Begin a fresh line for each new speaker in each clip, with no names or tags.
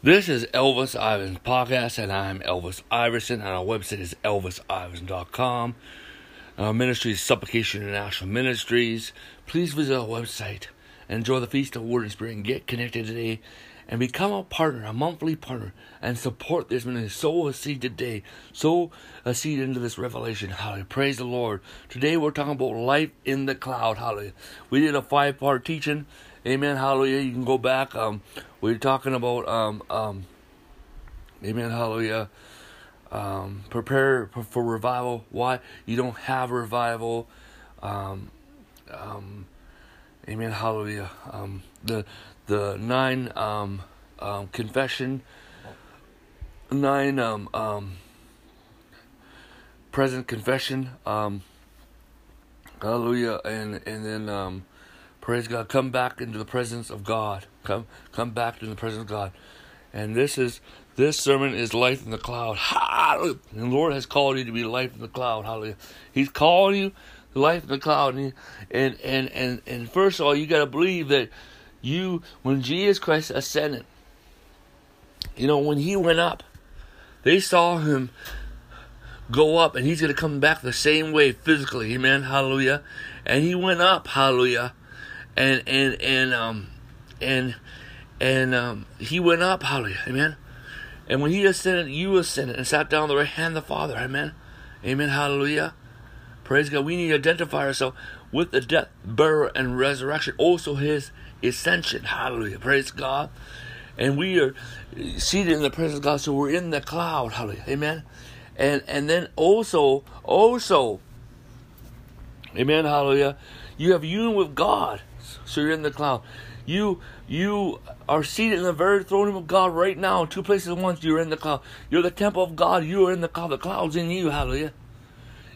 This is Elvis Iverson podcast, and I'm Elvis Iverson, and our website is elvisiverson.com. Our ministry is Supplication International Ministries. Please visit our website enjoy the Feast of Word and Spirit and get connected today and become a partner, a monthly partner, and support this ministry. Sow a seed today. Sow a seed into this revelation. Hallelujah. Praise the Lord. Today we're talking about life in the cloud. Hallelujah. We did a five part teaching. Amen. Hallelujah. You can go back. Um, we are talking about um, um, Amen. Hallelujah. Um, prepare for revival. Why you don't have revival. Um, um, amen. Hallelujah. Um, the the nine um, um, confession, nine um, um, present confession. Um, hallelujah. And and then um, praise God. Come back into the presence of God. Come come back to the presence of God. And this is this sermon is life in the cloud. Hallelujah. And the Lord has called you to be life in the cloud. Hallelujah. He's calling you life in the cloud. And and and and, and first of all, you got to believe that you when Jesus Christ ascended, you know, when he went up, they saw him go up and he's going to come back the same way physically. Amen. Hallelujah. And he went up. Hallelujah. And and and um and and um he went up. Hallelujah. Amen. And when he ascended, you ascended and sat down on the right hand of the Father. Amen. Amen. Hallelujah. Praise God. We need to identify ourselves with the death, burial, and resurrection. Also his ascension. Hallelujah. Praise God. And we are seated in the presence of God, so we're in the cloud. Hallelujah. Amen. And and then also, also, Amen. Hallelujah. You have union with God, so you're in the cloud. You you are seated in the very throne of God right now. Two places at once. You're in the cloud. You're the temple of God. You are in the cloud. The cloud's in you. Hallelujah.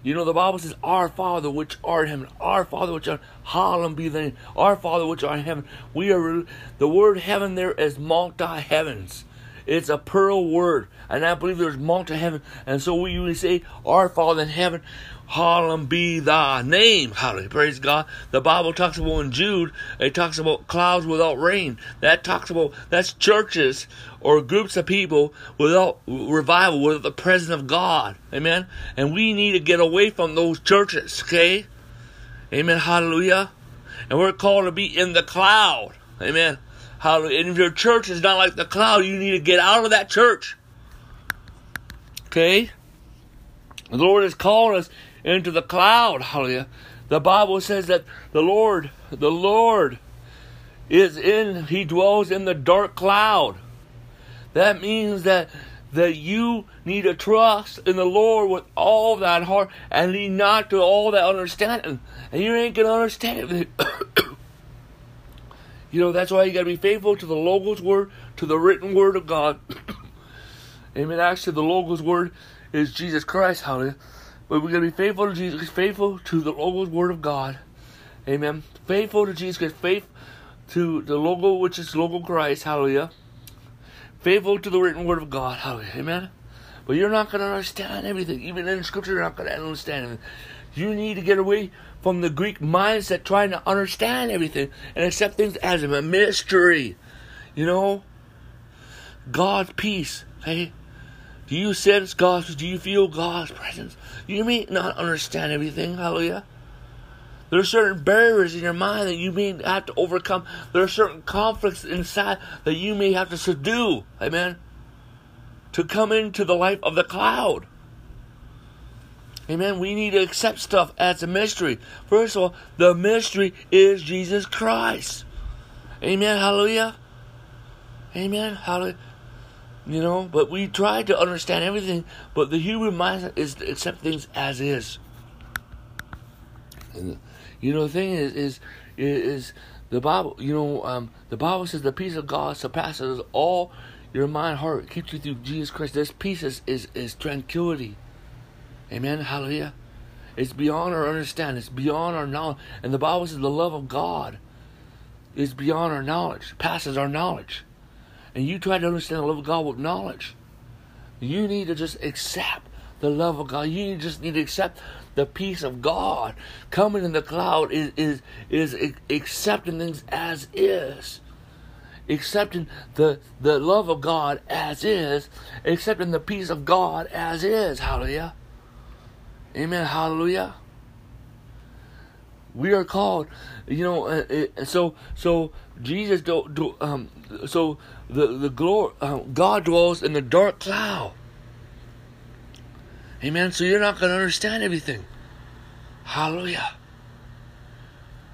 You know, the Bible says, Our Father which art in heaven, our Father which art, hallowed be thy name, our Father which art in heaven. We are, the word heaven there is multi heavens. It's a pearl word, and I believe there's multi heaven. And so we usually say, Our Father in heaven, hallowed be thy name. Hallelujah. Praise God. The Bible talks about in Jude, it talks about clouds without rain. That talks about, that's churches or groups of people without revival, without the presence of God. Amen. And we need to get away from those churches. Okay. Amen. Hallelujah. And we're called to be in the cloud. Amen. Hallelujah. And if your church is not like the cloud, you need to get out of that church. Okay. The Lord is calling us into the cloud. Hallelujah. The Bible says that the Lord, the Lord is in, He dwells in the dark cloud. That means that that you need to trust in the Lord with all that heart and lean not to all that understanding. And you ain't gonna understand it. you know, that's why you gotta be faithful to the Logos word, to the written word of God. Amen. Actually the Logos word is Jesus Christ, hallelujah. But we're gonna be faithful to Jesus, faithful to the Logos word of God. Amen. Faithful to Jesus Christ, faith to the logo which is logo Christ, hallelujah faithful to the written word of God. Hallelujah. Amen. But you're not going to understand everything. Even in Scripture, you're not going to understand everything. You need to get away from the Greek mindset trying to understand everything and accept things as a mystery. You know? God's peace. Hey? Do you sense God's do you feel God's presence? You may not understand everything, hallelujah. There are certain barriers in your mind that you may have to overcome. There are certain conflicts inside that you may have to subdue. Amen. To come into the life of the cloud. Amen. We need to accept stuff as a mystery. First of all, the mystery is Jesus Christ. Amen. Hallelujah. Amen. Hallelujah. You know, but we try to understand everything, but the human mindset is to accept things as is. And you know, the thing is, is, is the Bible. You know, um, the Bible says the peace of God surpasses all your mind, heart, keeps you through Jesus Christ. This peace is, is, is tranquility. Amen. Hallelujah. It's beyond our understanding. It's beyond our knowledge. And the Bible says the love of God is beyond our knowledge, passes our knowledge. And you try to understand the love of God with knowledge. You need to just accept the love of God. You just need to accept the peace of God coming in the cloud is is is accepting things as is. accepting the, the love of God as is, accepting the peace of God as is. Hallelujah. Amen. Hallelujah. We are called, you know, uh, so so Jesus do, do um so the the glory um, God dwells in the dark cloud. Amen. So you're not going to understand everything. Hallelujah.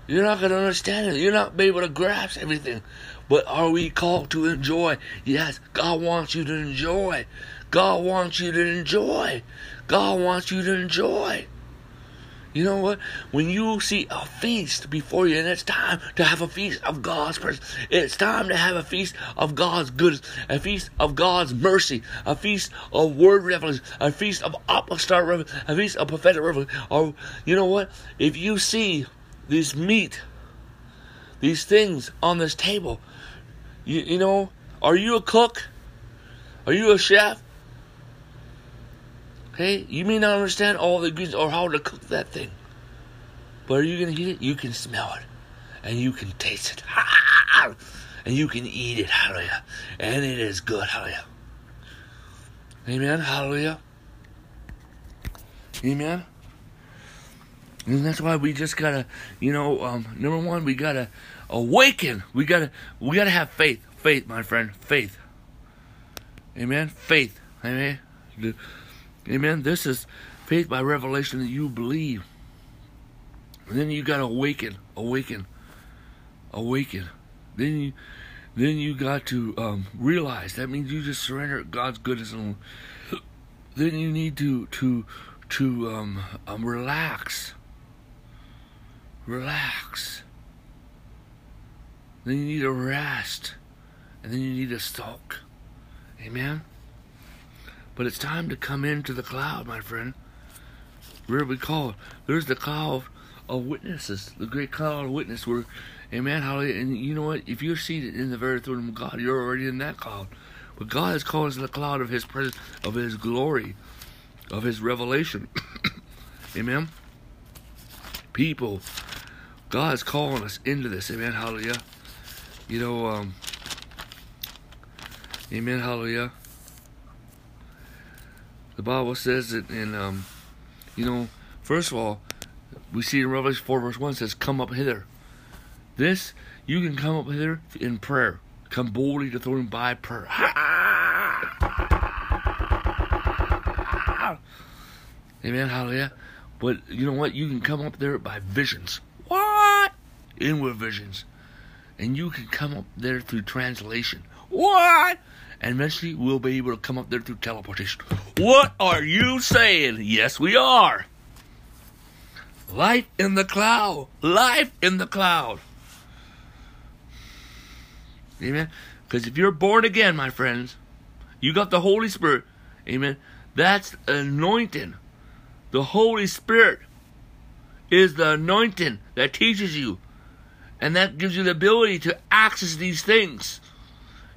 You're not going to understand it. You're not be able to grasp everything. But are we called to enjoy? Yes, God wants you to enjoy. God wants you to enjoy. God wants you to enjoy. You know what? When you see a feast before you, and it's time to have a feast of God's presence, it's time to have a feast of God's goodness, a feast of God's mercy, a feast of word revelation, a feast of apostolic revelation, a feast of prophetic revelation. Or, you know what? If you see these meat, these things on this table, you, you know, are you a cook? Are you a chef? Okay, you may not understand all the ingredients or how to cook that thing, but are you gonna eat it? You can smell it, and you can taste it, and you can eat it. Hallelujah! And it is good. Hallelujah! Amen. Hallelujah. Amen. And that's why we just gotta, you know, um, number one, we gotta awaken. We gotta, we gotta have faith. Faith, my friend. Faith. Amen. Faith. Amen. Amen. This is faith by revelation that you believe. And then you got to awaken, awaken, awaken. Then you, then you got to um, realize. That means you just surrender God's goodness, and then you need to to to um, um, relax. Relax. Then you need to rest, and then you need to soak. Amen. But it's time to come into the cloud, my friend. Where we call? There's the cloud of witnesses, the great cloud of witness. Where, Amen, hallelujah. And you know what? If you're seated in the very throne of God, you're already in that cloud. But God is calling us in the cloud of His presence, of His glory, of His revelation. Amen. People, God is calling us into this. Amen. Hallelujah. You know, um, Amen. Hallelujah. The Bible says it in, um, you know, first of all, we see in Revelation 4 verse 1 says, Come up hither. This, you can come up hither in prayer. Come boldly to the throne by prayer. Amen, hallelujah. But you know what? You can come up there by visions. What? Inward visions. And you can come up there through translation. What? And eventually we'll be able to come up there through teleportation. What are you saying? Yes, we are. Life in the cloud. Life in the cloud. Amen. Because if you're born again, my friends, you got the Holy Spirit. Amen. That's anointing. The Holy Spirit is the anointing that teaches you. And that gives you the ability to access these things.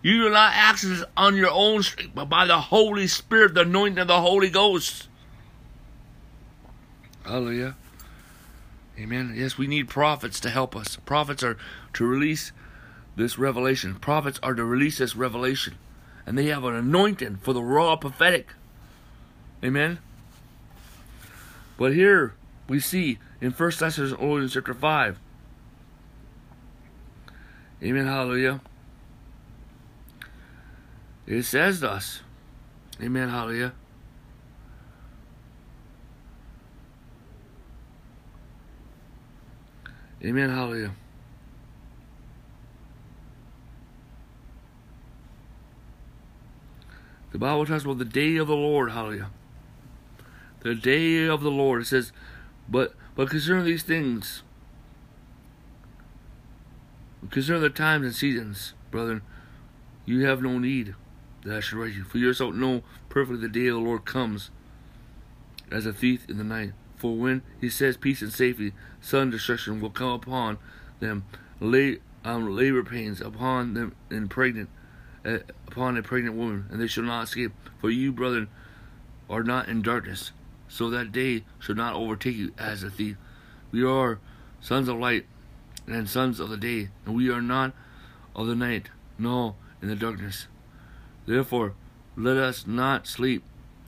You do not access on your own strength, but by the Holy Spirit, the anointing of the Holy Ghost. Hallelujah. Amen. Yes, we need prophets to help us. Prophets are to release this revelation. Prophets are to release this revelation. And they have an anointing for the raw prophetic. Amen. But here we see in 1 Thessalonians chapter 5. Amen. Hallelujah. It says thus. Amen. Hallelujah. Amen. Hallelujah. The Bible talks about the day of the Lord. Hallelujah. The day of the Lord. It says, but but concerning these things, concerning the times and seasons, brethren, you have no need that I should write you. For yourself know perfectly the day the Lord comes as a thief in the night. For when he says peace and safety, sudden destruction will come upon them, lay, um, labor pains upon them and pregnant, uh, upon a pregnant woman, and they shall not escape. For you, brethren, are not in darkness, so that day shall not overtake you as a thief. We are sons of light and sons of the day, and we are not of the night no, in the darkness. Therefore, let us not sleep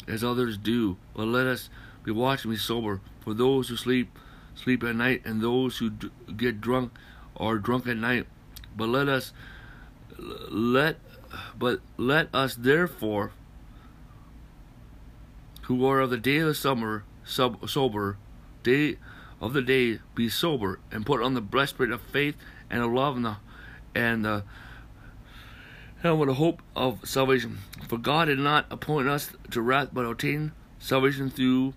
as others do, but let us be watching, be sober. For those who sleep, sleep at night, and those who d- get drunk are drunk at night. But let us let but let us therefore who are of the day of the summer sub, sober day of the day be sober and put on the breastplate of faith and of love and the and the helmet of hope of salvation. For God did not appoint us to wrath, but obtain salvation through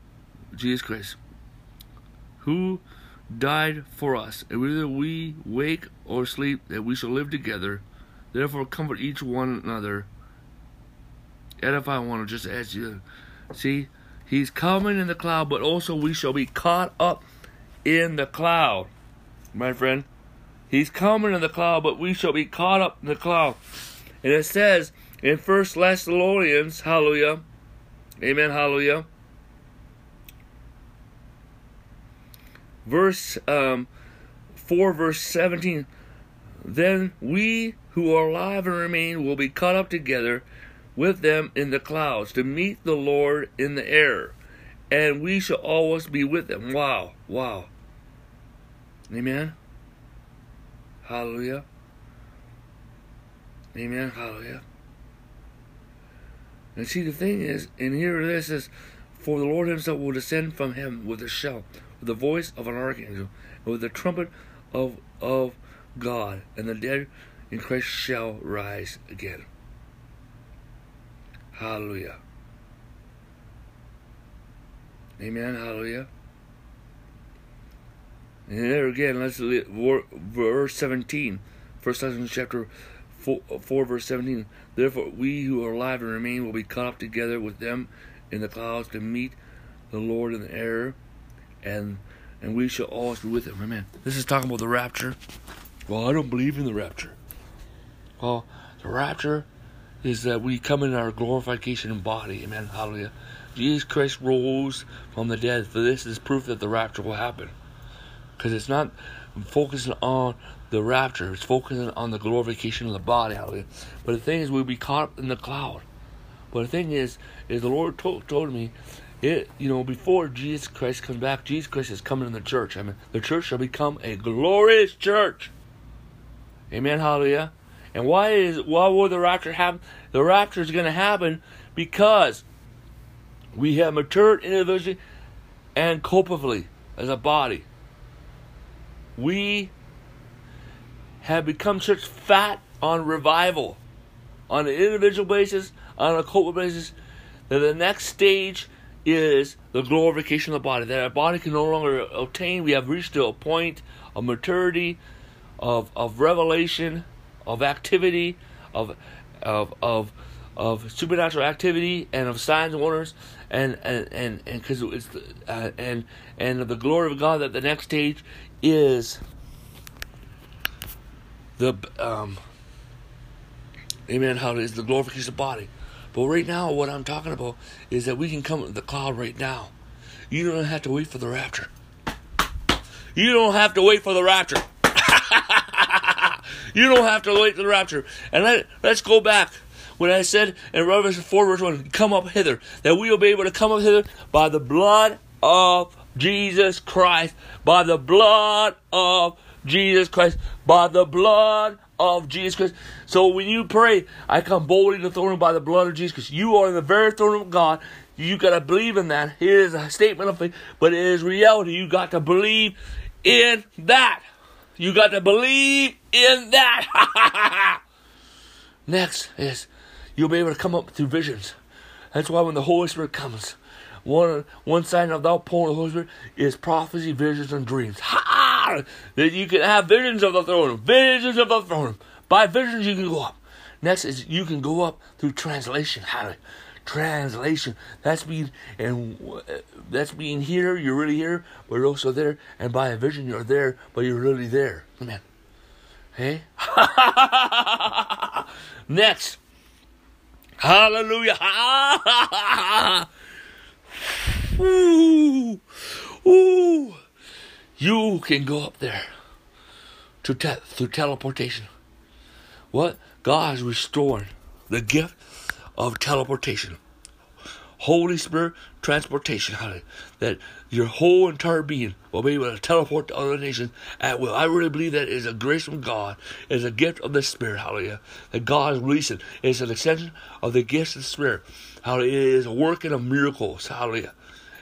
Jesus Christ, who died for us, and whether we wake or sleep, that we shall live together. Therefore, comfort each one another. Edify one another, just as you see. He's coming in the cloud, but also we shall be caught up in the cloud, my friend. He's coming in the cloud, but we shall be caught up in the cloud. And it says in First Thessalonians, hallelujah, amen, hallelujah. Verse um, 4, verse 17. Then we who are alive and remain will be caught up together with them in the clouds to meet the Lord in the air, and we shall always be with them. Wow, wow. Amen. Hallelujah. Amen. Hallelujah. And see, the thing is, and here it is, says, For the Lord himself will descend from heaven with a shout, with the voice of an archangel, and with the trumpet of, of God, and the dead in Christ shall rise again. Hallelujah. Amen. Hallelujah. And there again, let's look verse 17. First Thessalonians chapter 4, uh, 4, verse 17. Therefore, we who are alive and remain will be caught up together with them in the clouds to meet the Lord in the air, and and we shall always be with him. Amen. This is talking about the rapture. Well, I don't believe in the rapture. Well, the rapture is that we come in our glorification body. Amen. Hallelujah. Jesus Christ rose from the dead. For this is proof that the rapture will happen. Because it's not focusing on the rapture, it's focusing on the glorification of the body. Hallelujah. But the thing is, we'll be caught up in the cloud. But the thing is, is the Lord told, told me, it you know before Jesus Christ comes back, Jesus Christ is coming in the church. I mean, the church shall become a glorious church. Amen. Hallelujah. And why is why will the rapture happen? The rapture is going to happen because we have matured individually and corporately as a body. We have become such fat on revival on an individual basis, on a corporate basis, that the next stage is the glorification of the body. That our body can no longer obtain. We have reached to a point of maturity, of, of revelation, of activity, of of of of supernatural activity and of signs and wonders and and and because it's uh, and and the glory of God that the next stage is the um amen how is the glorification of the body. But right now what I'm talking about is that we can come to the cloud right now. You don't have to wait for the rapture. You don't have to wait for the rapture. You don't have to wait for the rapture. And let, let's go back. When I said in Revelation 4, verse 1, come up hither, that we will be able to come up hither by the blood of Jesus Christ, by the blood of Jesus Christ, by the blood of Jesus Christ. So when you pray, I come boldly to the throne by the blood of Jesus Christ. You are in the very throne of God. You got to believe in that. It is a statement of faith, but it is reality. You got to believe in that. You got to believe in that. Next is you'll be able to come up through visions. That's why when the Holy Spirit comes, one one sign of the outpouring of the Holy Spirit is prophecy, visions, and dreams. Ha! That you can have visions of the throne, visions of the throne. By visions you can go up. Next is you can go up through translation. Hallelujah translation. That's being and that's being here. You're really here, but you're also there. And by a vision, you're there, but you're really there. Amen. Hey. Next. Hallelujah. Ooh. Ooh. You can go up there to te- through teleportation. what God is restoring the gift of teleportation. Holy Spirit transportation. That your whole entire being will be able to teleport to other nations at will. I really believe that is a grace from God, is a gift of the Spirit, hallelujah. That God is releasing. It's an extension of the gifts of the Spirit. Hallelujah. It is a working of miracles, hallelujah.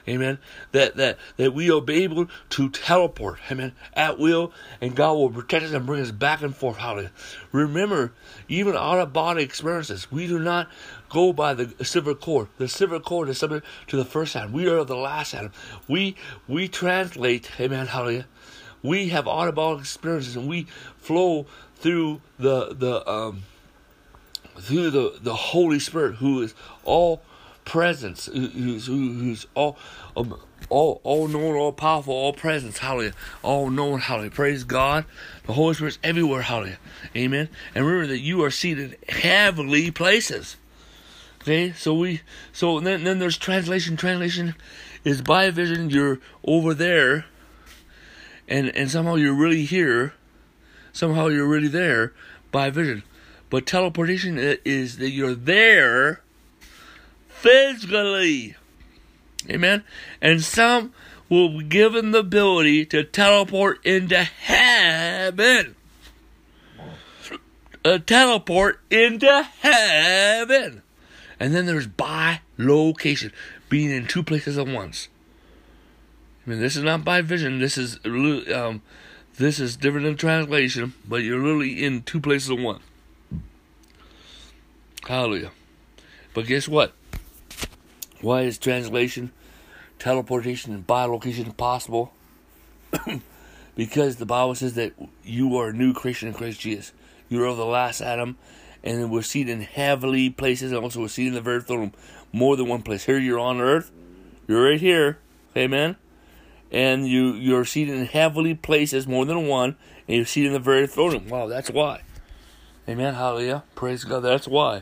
Amen. That that that we will be able to teleport, amen, at will, and God will protect us and bring us back and forth. Hallelujah. Remember, even out of body experiences, we do not go by the silver cord. The silver cord is subject to the first Adam. We are the last Adam. We we translate, amen, hallelujah. We have body experiences and we flow through the the um through the, the Holy Spirit who is all presence, who's, who's all, um, all, all known, all powerful, all presence, hallelujah, all known, hallelujah. Praise God. The Holy Spirit's everywhere, hallelujah. Amen. And remember that you are seated heavenly places. Okay, so we, so then, then there's translation. Translation is by vision. You're over there, and and somehow you're really here. Somehow you're really there by vision. But teleportation is that you're there physically. Amen. And some will be given the ability to teleport into heaven. A teleport into heaven. And then there's by location, being in two places at once. I mean, this is not by vision. This is um, this is different than translation, but you're literally in two places at once. Hallelujah. But guess what? Why is translation, teleportation, and bilocation possible? because the Bible says that you are a new creation in Christ Jesus. You are the last Adam, and we're seated in heavenly places, and also we're seated in the very throne more than one place. Here you're on earth, you're right here, amen. And you you're seated in heavenly places more than one, and you're seated in the very throne room. Wow, that's why. Amen. Hallelujah. Praise God. That's why.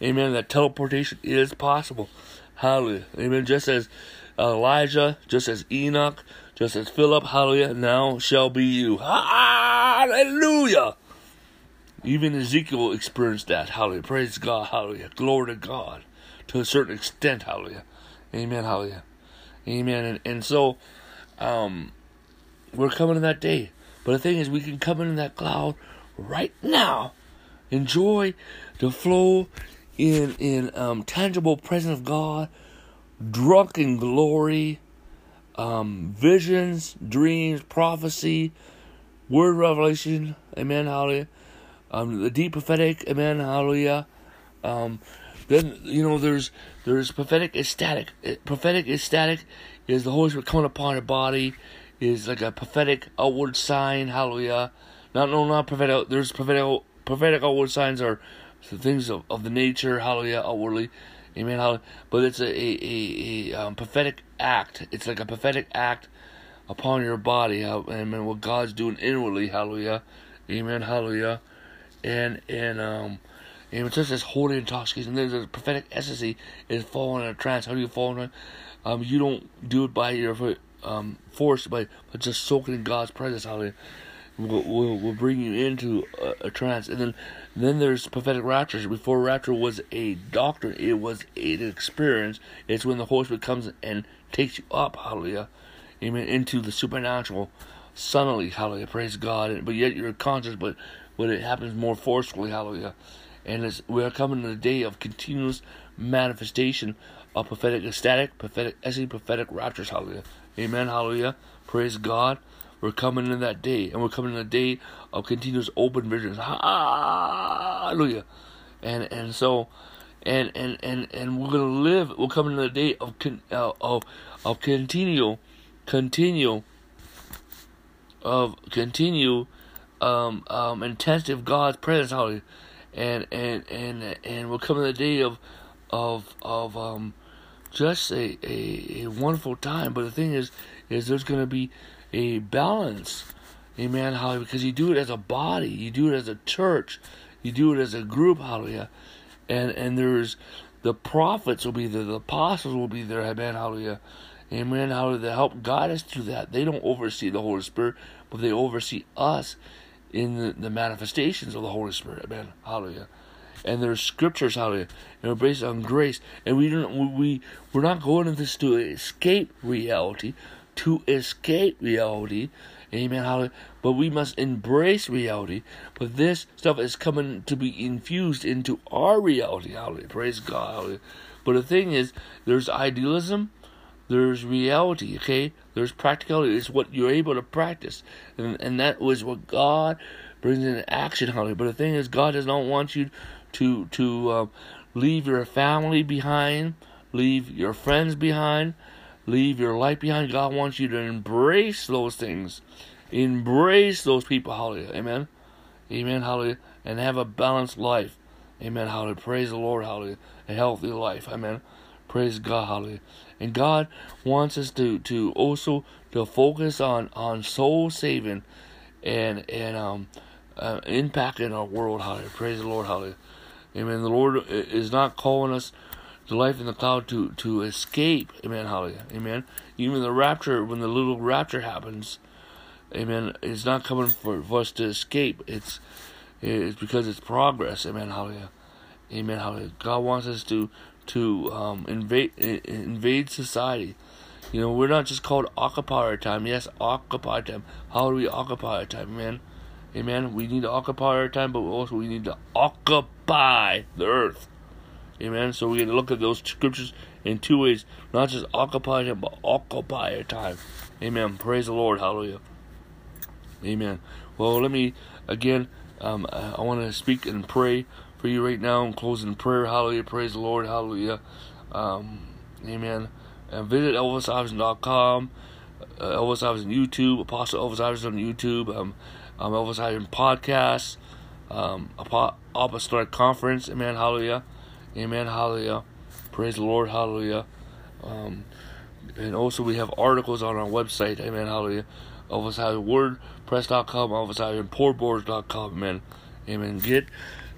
Amen. That teleportation is possible. Hallelujah. Amen. Just as Elijah, just as Enoch, just as Philip, hallelujah, now shall be you. Hallelujah. Even Ezekiel experienced that. Hallelujah. Praise God. Hallelujah. Glory to God. To a certain extent. Hallelujah. Amen. Hallelujah. Amen. And, and so, um, we're coming to that day. But the thing is, we can come in that cloud right now. Enjoy the flow in in um, tangible presence of God, drunk in glory, um, visions, dreams, prophecy, word revelation, amen, hallelujah. Um, the deep prophetic, amen, hallelujah. Um, then you know there's there's prophetic ecstatic. Prophetic ecstatic is the Holy Spirit coming upon a body, is like a prophetic outward sign, hallelujah. Not no not prophetic. There's prophetic prophetic outward signs are the things of, of the nature, hallelujah, outwardly, amen, hallelujah. But it's a, a, a, a um, prophetic act. It's like a prophetic act upon your body, amen, what God's doing inwardly, hallelujah, amen, hallelujah. And, and, um, and just this holy intoxication. There's a prophetic ecstasy is falling in a trance. How do you fall in a um, you don't do it by your um, force, but, but just soaking in God's presence, hallelujah will, will, will bring you into a, a, trance. And then then there's prophetic rapture. Before rapture was a doctrine, it was an experience. It's when the Holy Spirit comes and takes you up, hallelujah, amen, into the supernatural, suddenly, hallelujah, praise God. But yet you're conscious, but but it happens more forcefully, hallelujah. And we are coming to the day of continuous manifestation of prophetic ecstatic, prophetic essence, prophetic raptures, hallelujah. Amen, hallelujah. Praise God. We're coming in that day, and we're coming in a day of continuous open visions. Hallelujah. And and so, and and and and we're gonna live. We're coming in a day of uh, of of continual, continue, of continue, um um intensive God's presence. Hallelujah. And and and and we're coming in a day of of of um just a, a, a wonderful time. But the thing is, is there's going to be a balance. Amen. Hallelujah. Because you do it as a body, you do it as a church, you do it as a group. Hallelujah. And and there's the prophets will be there, the apostles will be there. Amen. Hallelujah. Amen. Hallelujah. To help guide us through that. They don't oversee the Holy Spirit, but they oversee us in the, the manifestations of the Holy Spirit. Amen. Hallelujah. And there's scriptures, hallelujah, and we're based on grace. And we don't we we're not going into this to escape reality, to escape reality. Amen. But we must embrace reality. But this stuff is coming to be infused into our reality. Hallelujah. Praise God. Hallelujah. But the thing is, there's idealism, there's reality, okay? There's practicality. It's what you're able to practice. And, and that was what God brings into action, hallelujah. But the thing is, God does not want you to, to uh, leave your family behind, leave your friends behind, leave your life behind. God wants you to embrace those things. Embrace those people, hallelujah. Amen. Amen, hallelujah. And have a balanced life. Amen, hallelujah. Praise the Lord, hallelujah a healthy life. Amen. Praise God, hallelujah. And God wants us to, to also to focus on, on soul saving and and um uh, impacting our world, hallelujah. Praise the Lord, hallelujah. Amen. The Lord is not calling us to life in the cloud to, to escape. Amen. Hallelujah. Amen. Even the rapture, when the little rapture happens, Amen. It's not coming for, for us to escape. It's it's because it's progress. Amen. Hallelujah. Amen. Hallelujah. God wants us to to um, invade invade society. You know, we're not just called occupy our time. Yes, occupy time. How do we occupy our time, man? Amen. We need to occupy our time, but also we need to occupy the earth. Amen. So we to look at those scriptures in two ways: not just occupy time, but occupy time. Amen. Praise the Lord. Hallelujah. Amen. Well, let me again. Um, I want to speak and pray for you right now. I'm closing prayer. Hallelujah. Praise the Lord. Hallelujah. Um, amen. And visit ElvisIverson.com. Uh, Elvis Iverson YouTube. Apostle Elvis Iverson on YouTube. Um, um, Elvis Iverson Podcast. Um, Apostolic Conference. Amen. Hallelujah. Amen. Hallelujah. Praise the Lord. Hallelujah. Um, and also we have articles on our website. Amen. Hallelujah. Elvis Iverson WordPress.com. Elvis Iverson ProBoards.com. Amen. Amen. Get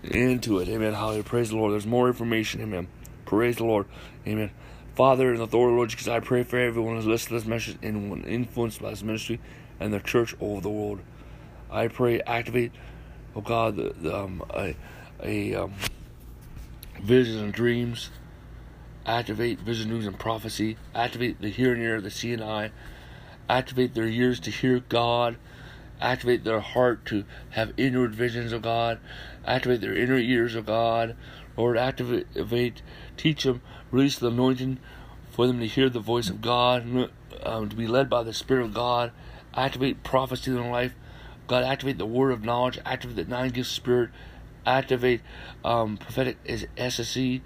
into it. Amen. Hallelujah. Praise the Lord. There's more information. Amen. Praise the Lord. Amen. Father, in the authority of Lord Jesus, I pray for everyone who's listening to this message and influenced by this ministry and the church over the world. I pray, activate, oh God, the, the um, a, a um, visions and dreams. Activate vision, dreams, and prophecy. Activate the hearing ear, the seeing eye. Activate their ears to hear God activate their heart to have inward visions of God, activate their inner ears of God. Lord, activate, teach them, release the anointing for them to hear the voice of God, um, to be led by the Spirit of God, activate prophecy in their life. God, activate the word of knowledge, activate the nine gift spirit, activate um, prophetic ecstasy,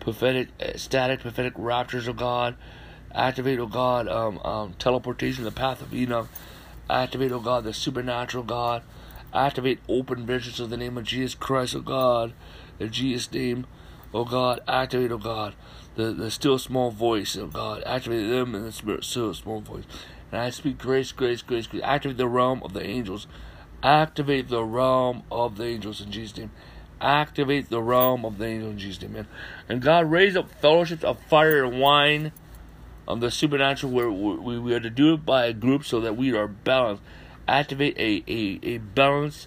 prophetic static, prophetic raptures of God, activate, oh God, um, um, teleportation, the path of Enoch Activate, oh God, the supernatural God. Activate open visions of the name of Jesus Christ, oh God. In Jesus' name, oh God. Activate, O God, the, the still small voice of God. Activate them in the spirit, still small voice. And I speak grace, grace, grace, grace. Activate the realm of the angels. Activate the realm of the angels in Jesus' name. Activate the realm of the angels in Jesus' name. And God raise up fellowships of fire and wine um, the supernatural where we, we are to do it by a group so that we are balanced. Activate a, a, a balance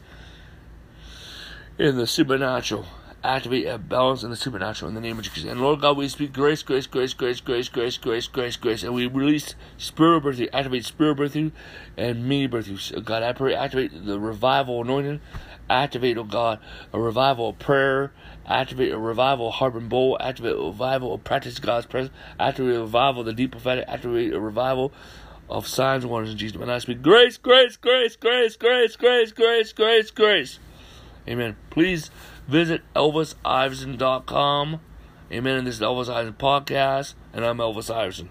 in the supernatural. Activate a balance in the supernatural in the name of Jesus. And Lord God, we speak grace, grace, grace, grace, grace, grace, grace, grace, grace, and we release spirit birthing, activate spirit birthing and mini birthing. God, I pray, activate the revival anointing, activate, oh God, a revival of prayer, activate a revival of harp and bowl, activate a revival of practice God's presence, activate a revival of the deep prophetic, activate a revival of signs and wonders in Jesus' And I speak grace, grace, grace, grace, grace, grace, grace, grace, grace. Amen. Please Visit ElvisIverson.com. Amen. And this is Elvis Iverson Podcast, and I'm Elvis Iverson.